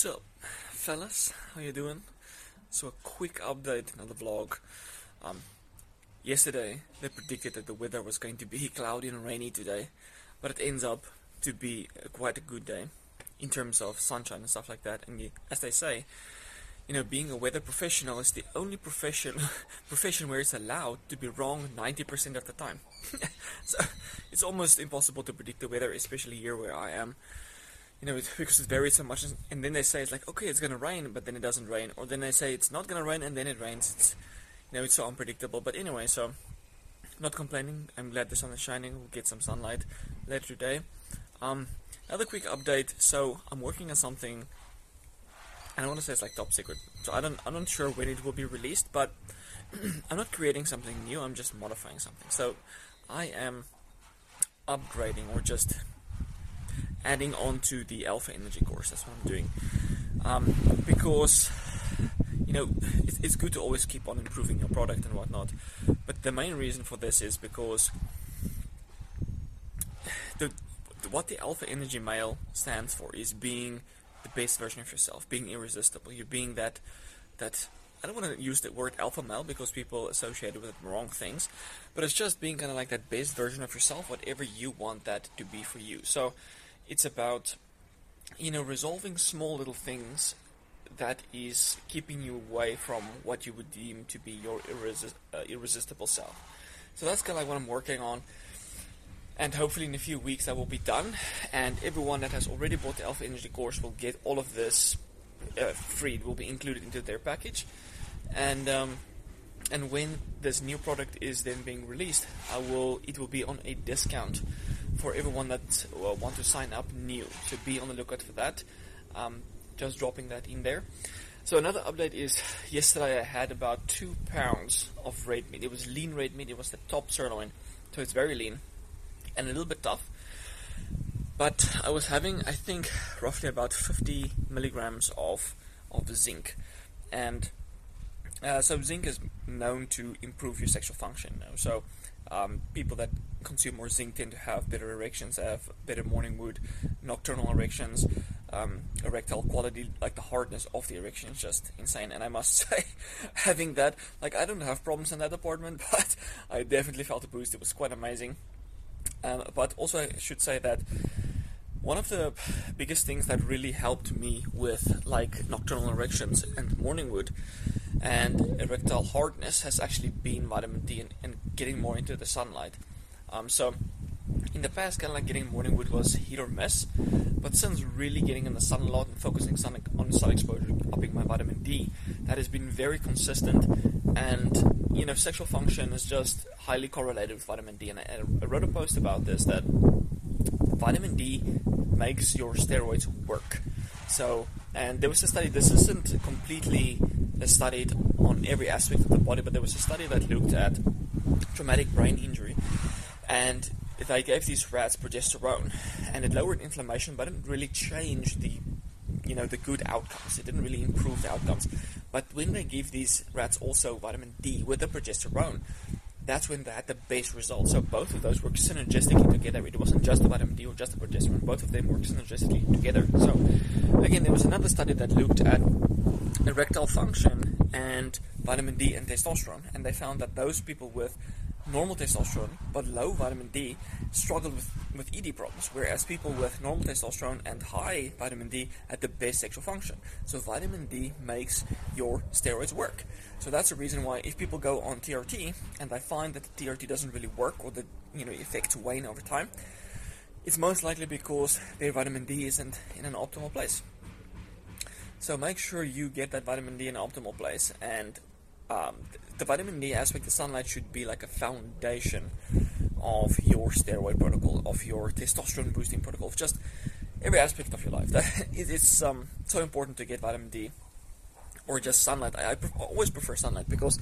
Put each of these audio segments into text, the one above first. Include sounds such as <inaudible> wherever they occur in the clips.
So, fellas, how you doing? So a quick update on the vlog. Um, yesterday they predicted that the weather was going to be <laughs> cloudy and rainy today, but it ends up to be quite a good day in terms of sunshine and stuff like that. And as they say, you know, being a weather professional is the only profession <laughs> profession where it's allowed to be wrong 90% of the time. <laughs> so it's almost impossible to predict the weather, especially here where I am you know, <laughs> because it varies so much, and then they say it's like, okay, it's gonna rain, but then it doesn't rain, or then they say it's not gonna rain, and then it rains. It's, you know, it's so unpredictable. But anyway, so not complaining. I'm glad the sun is shining. We'll get some sunlight later today. Um, another quick update. So I'm working on something. I don't want to say it's like top secret. So I don't. I'm not sure when it will be released, but <clears throat> I'm not creating something new. I'm just modifying something. So I am upgrading or just adding on to the Alpha Energy course. That's what I'm doing. Um, because, you know, it's, good to always keep on improving your product and whatnot. But the main reason for this is because the what the Alpha Energy Male stands for is being the best version of yourself, being irresistible. You're being that that I don't want to use the word alpha male because people associate it with wrong things, but it's just being kind of like that best version of yourself, whatever you want that to be for you. So it's about you know resolving small little things that is keeping you away from what you would deem to be your irresi- uh, irresistible self. So that's kind of like what I'm working on. And hopefully in a few weeks that will be done. And everyone that has already bought the Alpha Energy course will get all of this uh, free. It will be included into their package. And um, and when this new product is then being released, I will it will be on a discount for everyone that uh, want to sign up new. So be on the lookout for that. Um, just dropping that in there. So another update is yesterday I had about two pounds of red meat. It was lean red meat. It was the top sirloin, so it's very lean and a little bit tough. But I was having, I think, roughly about 50 milligrams of of zinc, and uh, so zinc is known to improve your sexual function. You know? So um, people that consume more zinc tend to have better erections, have better morning wood, nocturnal erections, um, erectile quality, like the hardness of the erection is just insane. And I must <laughs> say, having that, like I don't have problems in that department, <laughs> but I definitely felt a boost. It was quite amazing. Um, but also, I should say that one of the biggest things that really helped me with like nocturnal erections and morning wood and erectile hardness has actually been vitamin D and, and getting more into the sunlight. Um, so in the past, kind of like getting morning wood was hit or miss, but since really getting in the sun a lot and focusing sun, on sun exposure, upping my vitamin D, that has been very consistent. And you know, sexual function is just highly correlated with vitamin D. And I, I wrote a post about this that vitamin D makes your steroids work. So, and there was a study. This isn't completely studied on every aspect of the body, but there was a study that looked at traumatic brain injury, and they gave these rats progesterone, and it lowered inflammation, but it didn't really change the, you know, the good outcomes. It didn't really improve the outcomes. But when they give these rats also vitamin D with the progesterone, that's when they had the best results. So both of those work synergistically together. It wasn't just the vitamin D or just the progesterone. Both of them work synergistically together. So again, there was another study that looked at erectile function and vitamin D and testosterone, and they found that those people with normal testosterone but low vitamin D struggled with, with ED problems, whereas people with normal testosterone and high vitamin D had the best sexual function. So vitamin D makes your steroids work. So that's the reason why if people go on TRT and they find that the TRT doesn't really work or the you know effects wane over time, it's most likely because their vitamin D isn't in an optimal place. So make sure you get that vitamin D in an optimal place and um, the vitamin D aspect of sunlight should be like a foundation of your steroid protocol, of your testosterone boosting protocol, of just every aspect of your life. <laughs> That it's um, so important to get vitamin D or just sunlight. I, I pre- always prefer sunlight because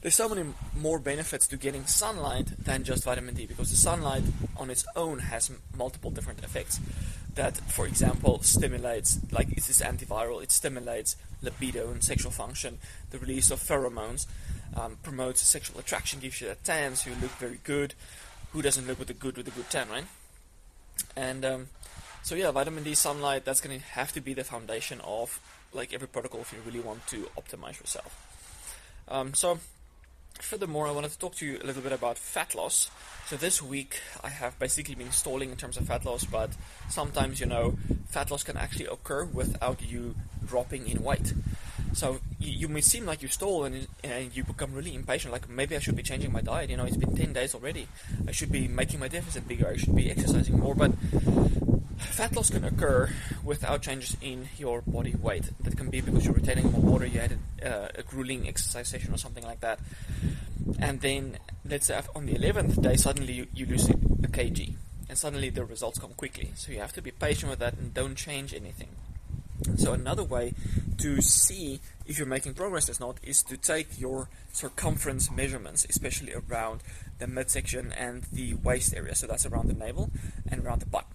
there's so many more benefits to getting sunlight than just vitamin D because the sunlight on its own has m- multiple different effects that, for example, stimulates, like it's this antiviral, it stimulates libido and sexual function, the release of pheromones, um, promotes sexual attraction, gives you that tan, so you look very good. Who doesn't look with a good with a good tan, right? And um, so yeah, vitamin D, sunlight, that's going to have to be the foundation of like every protocol if you really want to optimize yourself. Um, so furthermore, I wanted to talk to you a little bit about fat loss. So this week I have basically been stalling in terms of fat loss, but sometimes you know fat loss can actually occur without you dropping in weight. So you, you may seem like you stall and, and you become really impatient. Like maybe I should be changing my diet. You know, it's been ten days already. I should be making my deficit bigger. I should be exercising more. But fat loss can occur without changes in your body weight. That can be because you're retaining more water. You had uh, a grueling exercise session or something like that. And then let's say on the eleventh day, suddenly you, you lose a kg, and suddenly the results come quickly. So you have to be patient with that and don't change anything. So another way to see if you're making progress or not is to take your circumference measurements, especially around the midsection and the waist area. So that's around the navel and around the butt.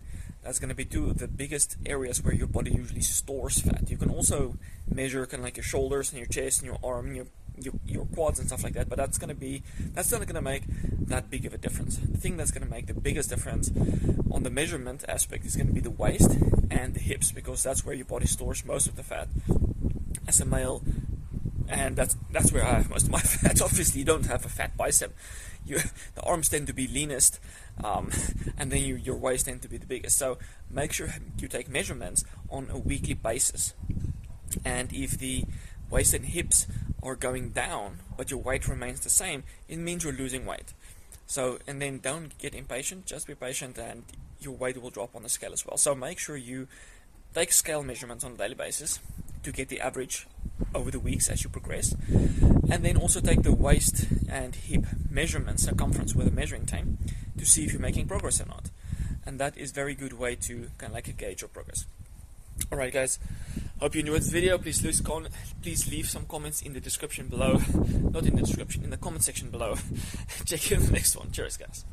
That's going to be two of the biggest areas where your body usually stores fat. You can also measure kind of like your shoulders and your chest and your arm and your your, your quads and stuff like that. But that's gonna be that's not gonna make that big of a difference. The thing that's gonna make the biggest difference on the measurement aspect is gonna be the waist and the hips because that's where your body stores most of the fat. As a male, and that's that's where I have most of my <laughs> fat. Obviously, you don't have a fat bicep. You, the arms tend to be leanest, um, <laughs> and then you, your waist tend to be the biggest. So make sure you take measurements on a weekly basis. And if the waist and hips are going down, but your weight remains the same, it means you're losing weight. So, and then don't get impatient, just be patient, and your weight will drop on the scale as well. So, make sure you take scale measurements on a daily basis to get the average over the weeks as you progress, and then also take the waist and hip measurements, circumference with a measuring tape, to see if you're making progress or not. And that is very good way to kind of like gauge your progress. Alright, guys. Hope you enjoyed this video. Please leave, con- please leave some comments in the description below. <laughs> Not in the description, in the comment section below. <laughs> Check you in the next one. Cheers, guys.